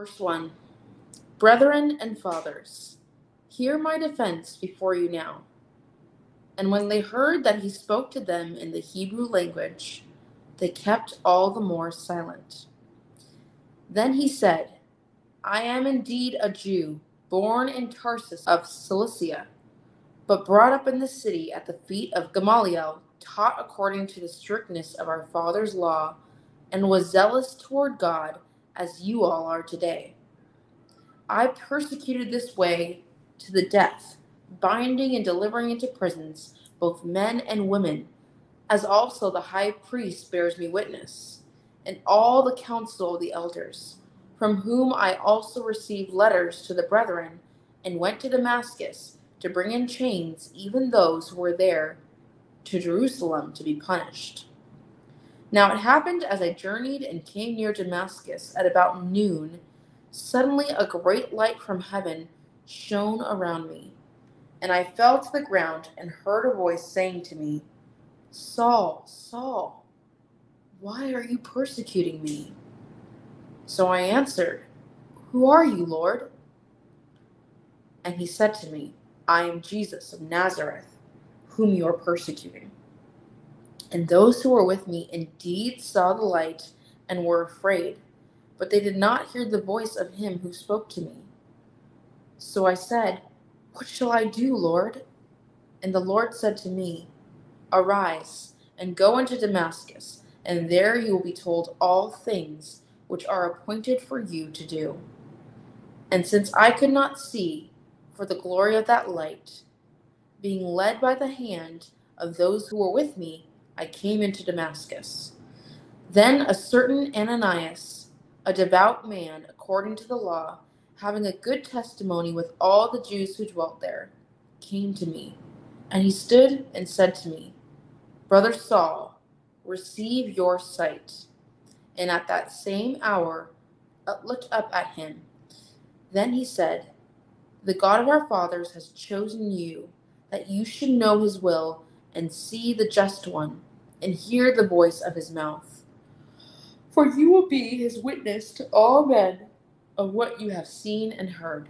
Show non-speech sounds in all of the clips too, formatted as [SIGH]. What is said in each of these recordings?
Verse 1 Brethren and fathers, hear my defense before you now. And when they heard that he spoke to them in the Hebrew language, they kept all the more silent. Then he said, I am indeed a Jew, born in Tarsus of Cilicia, but brought up in the city at the feet of Gamaliel, taught according to the strictness of our father's law, and was zealous toward God as you all are today. I persecuted this way to the death, binding and delivering into prisons both men and women, as also the high priest bears me witness, and all the council of the elders, from whom I also received letters to the brethren, and went to Damascus to bring in chains even those who were there to Jerusalem to be punished. Now it happened as I journeyed and came near Damascus at about noon, suddenly a great light from heaven shone around me. And I fell to the ground and heard a voice saying to me, Saul, Saul, why are you persecuting me? So I answered, Who are you, Lord? And he said to me, I am Jesus of Nazareth, whom you are persecuting. And those who were with me indeed saw the light and were afraid, but they did not hear the voice of him who spoke to me. So I said, What shall I do, Lord? And the Lord said to me, Arise and go into Damascus, and there you will be told all things which are appointed for you to do. And since I could not see for the glory of that light, being led by the hand of those who were with me, I came into Damascus. Then a certain Ananias, a devout man according to the law, having a good testimony with all the Jews who dwelt there, came to me. And he stood and said to me, Brother Saul, receive your sight. And at that same hour I looked up at him. Then he said, The God of our fathers has chosen you, that you should know his will and see the just one and hear the voice of his mouth. For you will be his witness to all men of what you have seen and heard.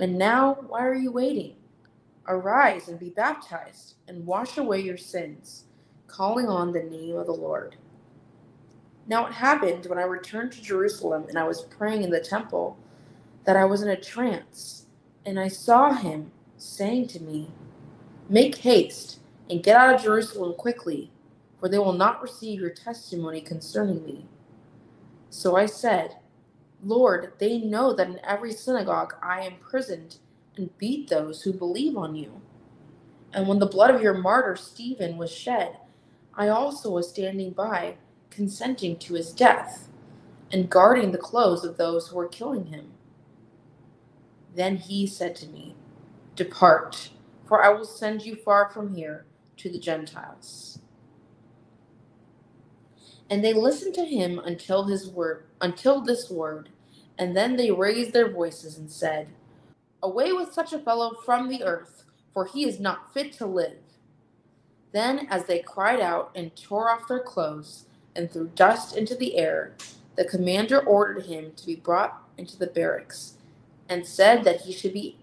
And now, why are you waiting? Arise and be baptized, and wash away your sins, calling on the name of the Lord. Now it happened when I returned to Jerusalem and I was praying in the temple that I was in a trance, and I saw him saying to me, Make haste and get out of Jerusalem quickly for they will not receive your testimony concerning me. So I said, Lord, they know that in every synagogue I am imprisoned and beat those who believe on you. And when the blood of your martyr Stephen was shed, I also was standing by, consenting to his death, and guarding the clothes of those who were killing him. Then he said to me, Depart, for I will send you far from here to the Gentiles and they listened to him until his word until this word and then they raised their voices and said away with such a fellow from the earth for he is not fit to live. Then as they cried out and tore off their clothes and threw dust into the air the commander ordered him to be brought into the barracks and said that he should be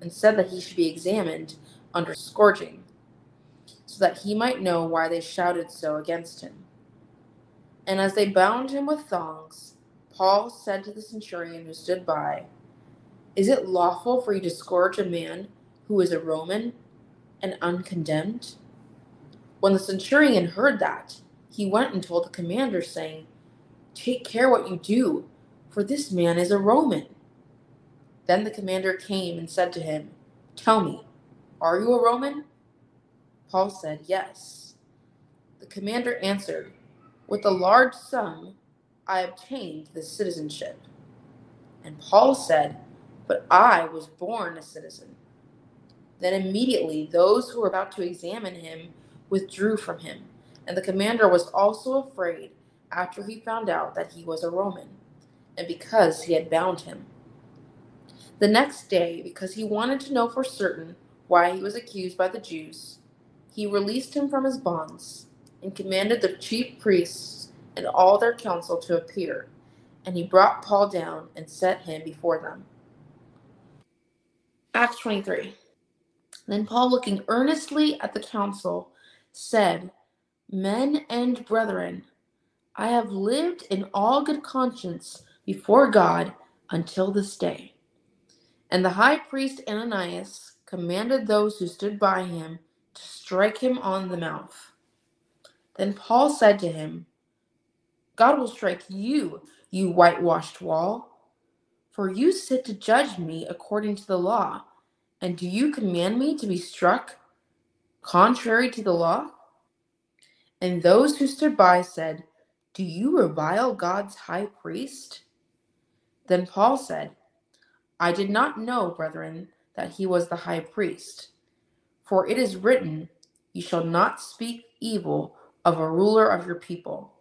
and said that he should be examined under scourging so that he might know why they shouted so against him and as they bound him with thongs, Paul said to the centurion who stood by, Is it lawful for you to scourge a man who is a Roman and uncondemned? When the centurion heard that, he went and told the commander, saying, Take care what you do, for this man is a Roman. Then the commander came and said to him, Tell me, are you a Roman? Paul said, Yes. The commander answered, with a large sum, I obtained the citizenship. And Paul said, But I was born a citizen. Then immediately those who were about to examine him withdrew from him, and the commander was also afraid after he found out that he was a Roman, and because he had bound him. The next day, because he wanted to know for certain why he was accused by the Jews, he released him from his bonds and commanded the chief priests and all their council to appear. And he brought Paul down and set him before them. Acts 23. Then Paul, looking earnestly at the council, said, Men and brethren, I have lived in all good conscience before God until this day. And the high priest Ananias commanded those who stood by him to strike him on the mouth. Then Paul said to him, God will strike you, you whitewashed wall. For you sit to judge me according to the law, and do you command me to be struck contrary to the law? And those who stood by said, Do you revile God's high priest? Then Paul said, I did not know, brethren, that he was the high priest. For it is written, You shall not speak evil of a ruler of your people.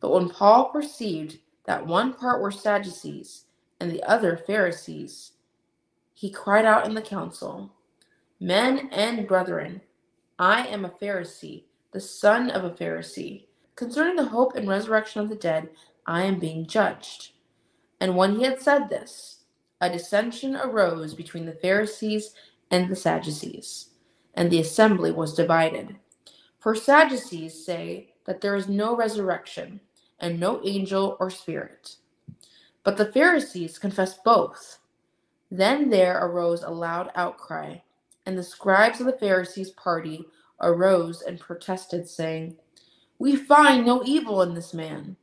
But when Paul perceived that one part were Sadducees and the other Pharisees, he cried out in the council, Men and brethren, I am a Pharisee, the son of a Pharisee. Concerning the hope and resurrection of the dead, I am being judged. And when he had said this, a dissension arose between the Pharisees and the Sadducees, and the assembly was divided. For Sadducees say that there is no resurrection, and no angel or spirit. But the Pharisees confess both. Then there arose a loud outcry, and the scribes of the Pharisees' party arose and protested, saying, We find no evil in this man.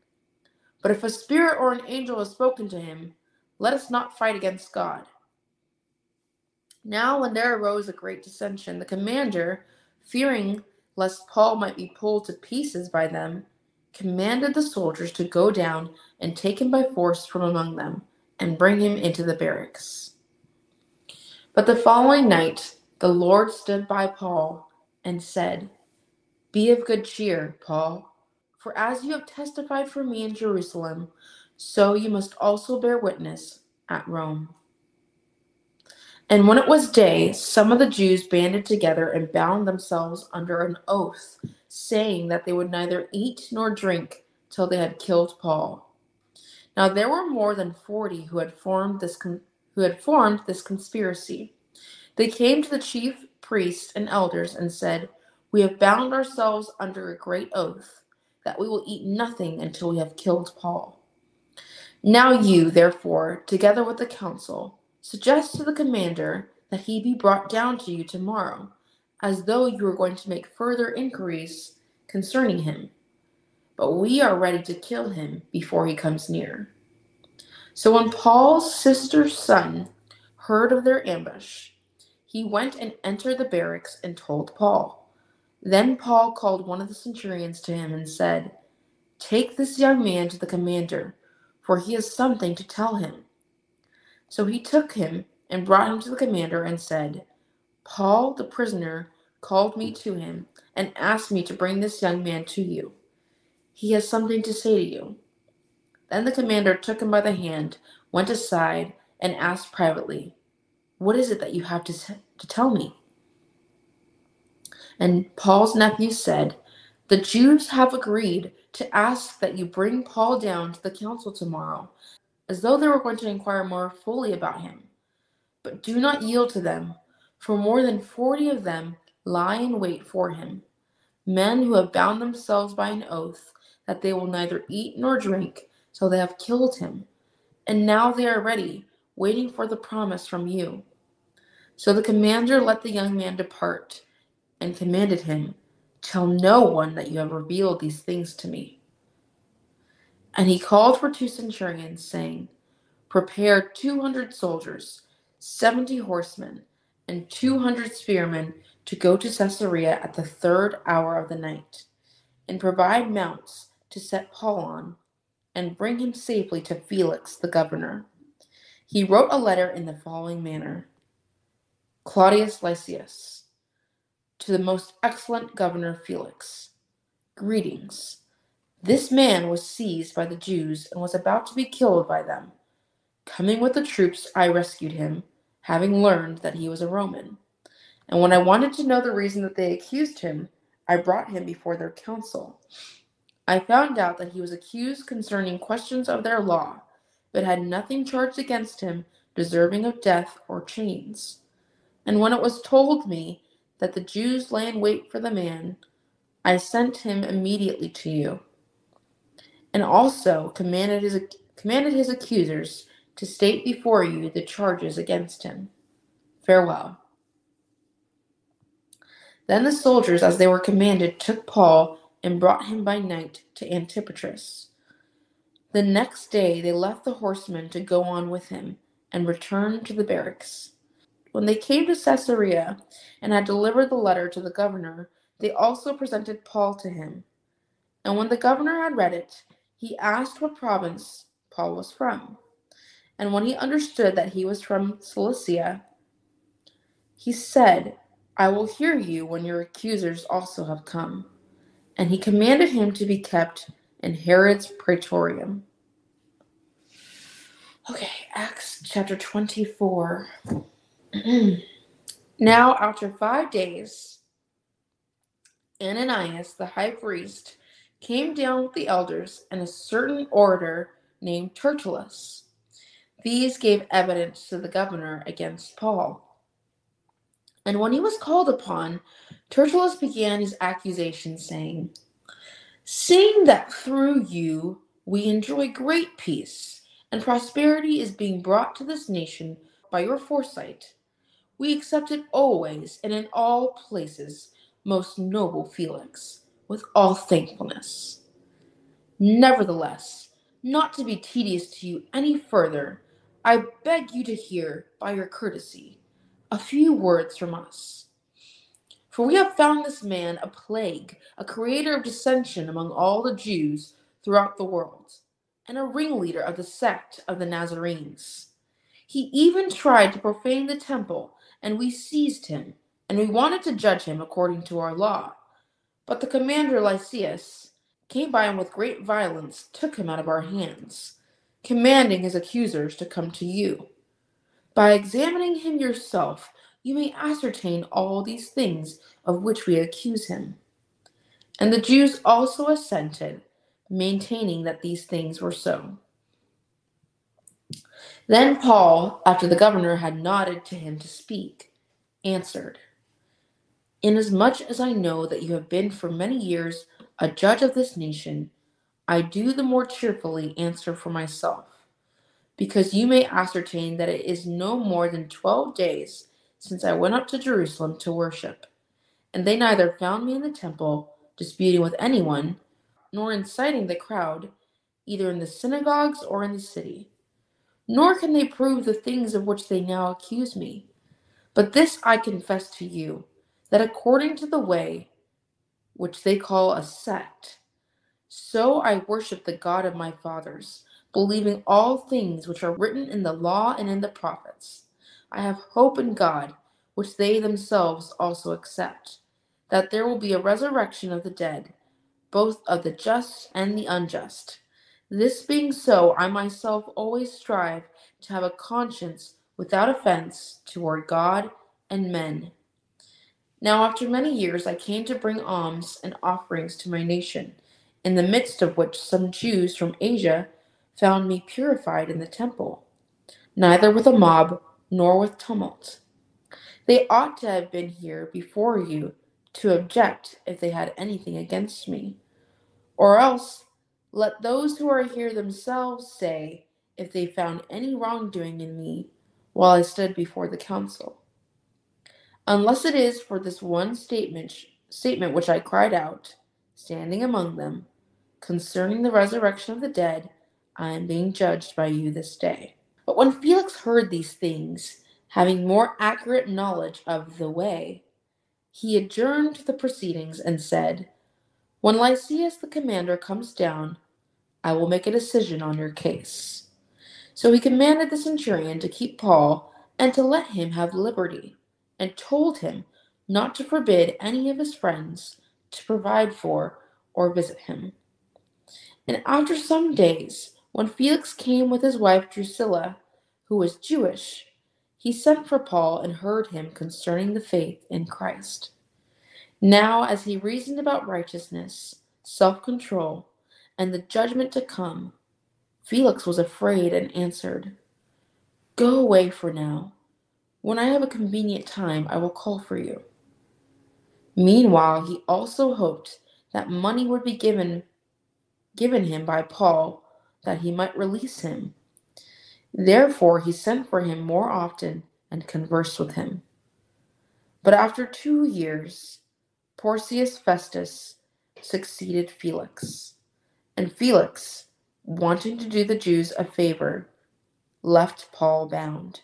But if a spirit or an angel has spoken to him, let us not fight against God. Now, when there arose a great dissension, the commander, fearing lest Paul might be pulled to pieces by them, commanded the soldiers to go down and take him by force from among them and bring him into the barracks. But the following night, the Lord stood by Paul and said, Be of good cheer, Paul, for as you have testified for me in Jerusalem, so you must also bear witness at Rome. And when it was day, some of the Jews banded together and bound themselves under an oath, saying that they would neither eat nor drink till they had killed Paul. Now there were more than forty who had formed this con- who had formed this conspiracy. They came to the chief priests and elders and said, "We have bound ourselves under a great oath that we will eat nothing until we have killed Paul." Now you, therefore, together with the council, suggest to the commander that he be brought down to you tomorrow, as though you were going to make further inquiries concerning him. But we are ready to kill him before he comes near. So when Paul's sister's son heard of their ambush, he went and entered the barracks and told Paul. Then Paul called one of the centurions to him and said, Take this young man to the commander for he has something to tell him. So he took him and brought him to the commander and said, Paul, the prisoner, called me to him and asked me to bring this young man to you. He has something to say to you. Then the commander took him by the hand, went aside, and asked privately, What is it that you have to, to tell me? And Paul's nephew said, The Jews have agreed to ask that you bring Paul down to the council tomorrow, as though they were going to inquire more fully about him. But do not yield to them, for more than forty of them lie in wait for him, men who have bound themselves by an oath that they will neither eat nor drink till they have killed him. And now they are ready, waiting for the promise from you. So the commander let the young man depart and commanded him Tell no one that you have revealed these things to me. And he called for two centurions, saying, Prepare 200 soldiers, 70 horsemen, and 200 spearmen to go to Caesarea at the third hour of the night, and provide mounts to set Paul on, and bring him safely to Felix the governor. he wrote a letter in the following manner Claudius Lysias, to the most excellent governor Felix, greetings. This man was seized by the Jews and was about to be killed by them. Coming with the troops, I rescued him, having learned that he was a Roman. And when I wanted to know the reason that they accused him, I brought him before their council. I found out that he was accused concerning questions of their law, but had nothing charged against him deserving of death or chains. And when it was told me that the Jews lay in wait for the man, I sent him immediately to you, and also commanded his, commanded his accusers to state before you the charges against him. Farewell. Then the soldiers, as they were commanded, took Paul and brought him by night to Antipatris. The next day they left the horsemen to go on with him and returned to the barracks. When they came to Caesarea and had delivered the letter to the governor, they also presented Paul to him. And when the governor had read it, he asked what province Paul was from. And when he understood that he was from Cilicia, he said, I will hear you when your accusers also have come. And he commanded him to be kept in Herod's praetorium. Okay, Acts chapter 24. [CLEARS THROAT] now, after five days, Ananias, the high priest, came down with the elders and a certain orator named Tertullus. These gave evidence to the governor against Paul. And when he was called upon, Tertullus began his accusation, saying, Seeing that through you we enjoy great peace, and prosperity is being brought to this nation by your foresight, we accept it always and in all places, most noble Felix, with all thankfulness. Nevertheless, not to be tedious to you any further, I beg you to hear, by your courtesy, a few words from us. For we have found this man a plague, a creator of dissension among all the Jews throughout the world, and a ringleader of the sect of the Nazarenes. He even tried to profane the temple, and we seized him, and we wanted to judge him according to our law. But the commander Lysias came by and with great violence took him out of our hands, commanding his accusers to come to you. By examining him yourself, you may ascertain all these things of which we accuse him. And the Jews also assented, maintaining that these things were so. Then Paul, after the governor had nodded to him to speak, answered, Inasmuch as I know that you have been for many years a judge of this nation, I do the more cheerfully answer for myself because you may ascertain that it is no more than twelve days since I went up to Jerusalem to worship. And they neither found me in the temple, disputing with anyone, nor inciting the crowd, either in the synagogues or in the city. Nor can they prove the things of which they now accuse me. But this I confess to you, that according to the way which they call a sect, so I worship the God of my fathers believing all things which are written in the law and in the prophets. I have hope in God, which they themselves also accept, that there will be a resurrection of the dead, both of the just and the unjust. This being so, I myself always strive to have a conscience without offense toward God and men. Now, after many years, I came to bring alms and offerings to my nation, in the midst of which some Jews from Asia found me purified in the temple, neither with a mob nor with tumult. They ought to have been here before you to object if they had anything against me. Or else, let those who are here themselves say if they found any wrongdoing in me while I stood before the council. Unless it is for this one statement, statement which I cried out, standing among them, concerning the resurrection of the dead I am being judged by you this day. But when Felix heard these things, having more accurate knowledge of the way, he adjourned the proceedings and said, When Lysias the commander comes down, I will make a decision on your case. So he commanded the centurion to keep Paul and to let him have liberty, and told him not to forbid any of his friends to provide for or visit him. And after some days, when Felix came with his wife Drusilla, who was Jewish, he sent for Paul and heard him concerning the faith in Christ. Now, as he reasoned about righteousness, self control, and the judgment to come, Felix was afraid and answered, Go away for now. When I have a convenient time, I will call for you. Meanwhile, he also hoped that money would be given given him by Paul that he might release him. Therefore, he sent for him more often and conversed with him. But after two years, Porcius Festus succeeded Felix. And Felix, wanting to do the Jews a favor, left Paul bound.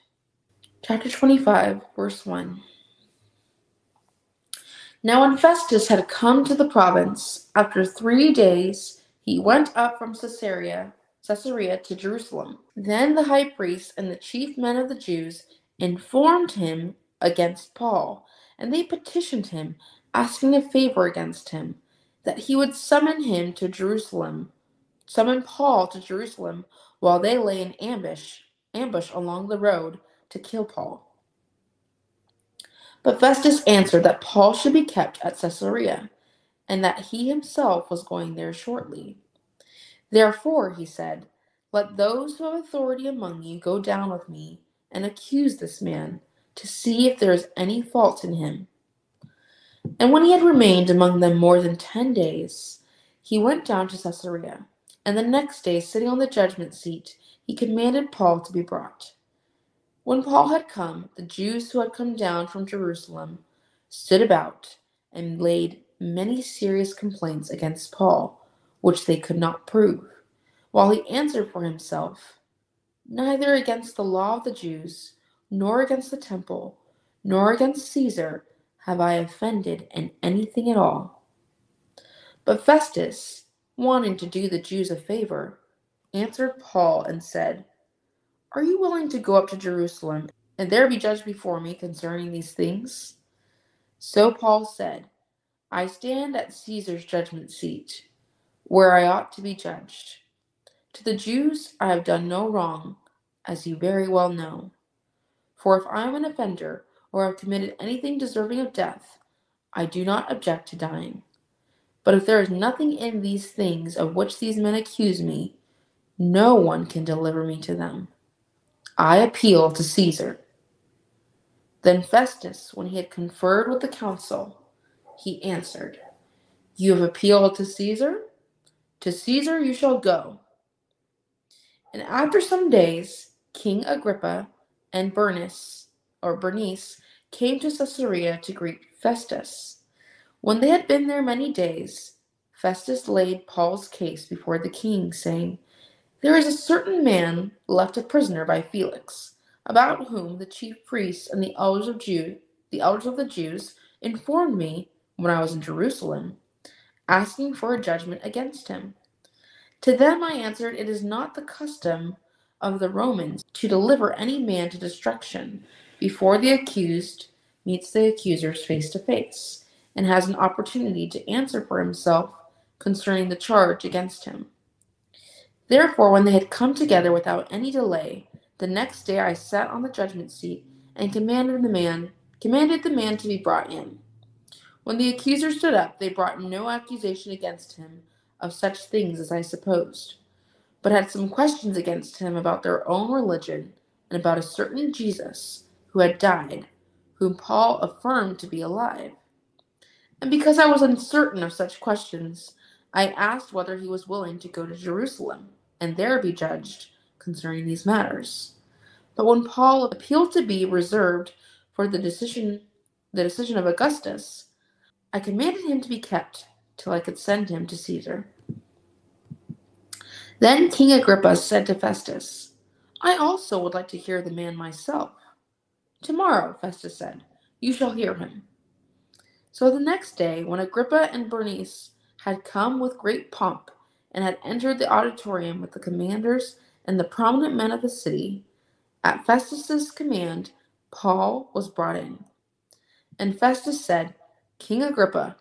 Chapter 25, verse 1. Now, when Festus had come to the province, after three days, he went up from Caesarea, Caesarea to Jerusalem. Then the high priest and the chief men of the Jews informed him against Paul, and they petitioned him, asking a favor against him, that he would summon him to Jerusalem, summon Paul to Jerusalem, while they lay in ambush, ambush along the road to kill Paul. But Festus answered that Paul should be kept at Caesarea, and that he himself was going there shortly. Therefore, he said, Let those who have authority among you go down with me and accuse this man, to see if there is any fault in him. And when he had remained among them more than ten days, he went down to Caesarea. And the next day, sitting on the judgment seat, he commanded Paul to be brought. When Paul had come, the Jews who had come down from Jerusalem stood about and laid many serious complaints against Paul, which they could not prove, while he answered for himself, Neither against the law of the Jews, nor against the temple, nor against Caesar have I offended in anything at all. But Festus, wanting to do the Jews a favor, answered Paul and said, Are you willing to go up to Jerusalem and there be judged before me concerning these things? So Paul said, I stand at Caesar's judgment seat, where I ought to be judged. To the Jews I have done no wrong, as you very well know. For if I am an offender, or have committed anything deserving of death, I do not object to dying. But if there is nothing in these things of which these men accuse me, no one can deliver me to them. I appeal to Caesar. Then Festus, when he had conferred with the council, he answered, You have appealed to Caesar? To Caesar you shall go. And after some days, King Agrippa and Bernice, or Bernice, came to Caesarea to greet Festus. When they had been there many days, Festus laid Paul's case before the king, saying, There is a certain man left a prisoner by Felix, about whom the chief priests and the elders of Jew, the elders of the Jews, informed me when I was in Jerusalem, asking for a judgment against him. To them I answered, It is not the custom of the Romans to deliver any man to destruction before the accused meets the accusers face to face and has an opportunity to answer for himself concerning the charge against him. Therefore, when they had come together without any delay, the next day I sat on the judgment seat and commanded the man commanded the man to be brought in. When the accuser stood up, they brought no accusation against him of such things as I supposed, but had some questions against him about their own religion and about a certain Jesus who had died, whom Paul affirmed to be alive. And because I was uncertain of such questions, I asked whether he was willing to go to Jerusalem and there be judged concerning these matters. But when Paul appealed to be reserved for the decision the decision of Augustus, I commanded him to be kept till I could send him to Caesar. Then King Agrippa said to Festus, I also would like to hear the man myself. Tomorrow, Festus said, you shall hear him. So the next day, when Agrippa and Bernice had come with great pomp and had entered the auditorium with the commanders and the prominent men of the city, at Festus's command, Paul was brought in. And Festus said, King Agrippa,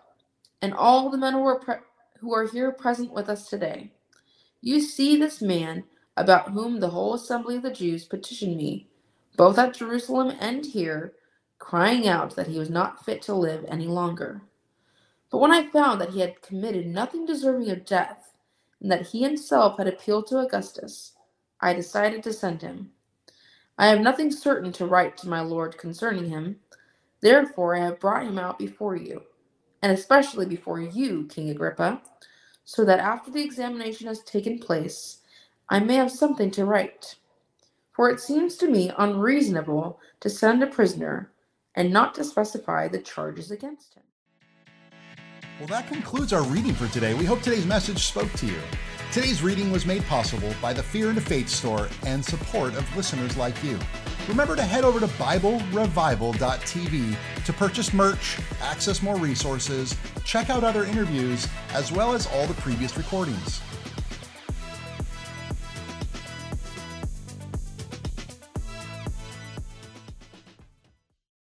and all the men who are, pre- who are here present with us today, you see this man about whom the whole assembly of the Jews petitioned me, both at Jerusalem and here, crying out that he was not fit to live any longer. But when I found that he had committed nothing deserving of death, and that he himself had appealed to Augustus, I decided to send him. I have nothing certain to write to my lord concerning him. Therefore, I have brought him out before you, and especially before you, King Agrippa, so that after the examination has taken place, I may have something to write. For it seems to me unreasonable to send a prisoner and not to specify the charges against him. Well, that concludes our reading for today. We hope today's message spoke to you. Today's reading was made possible by the Fear and Faith store and support of listeners like you. Remember to head over to BibleRevival.tv to purchase merch, access more resources, check out other interviews, as well as all the previous recordings.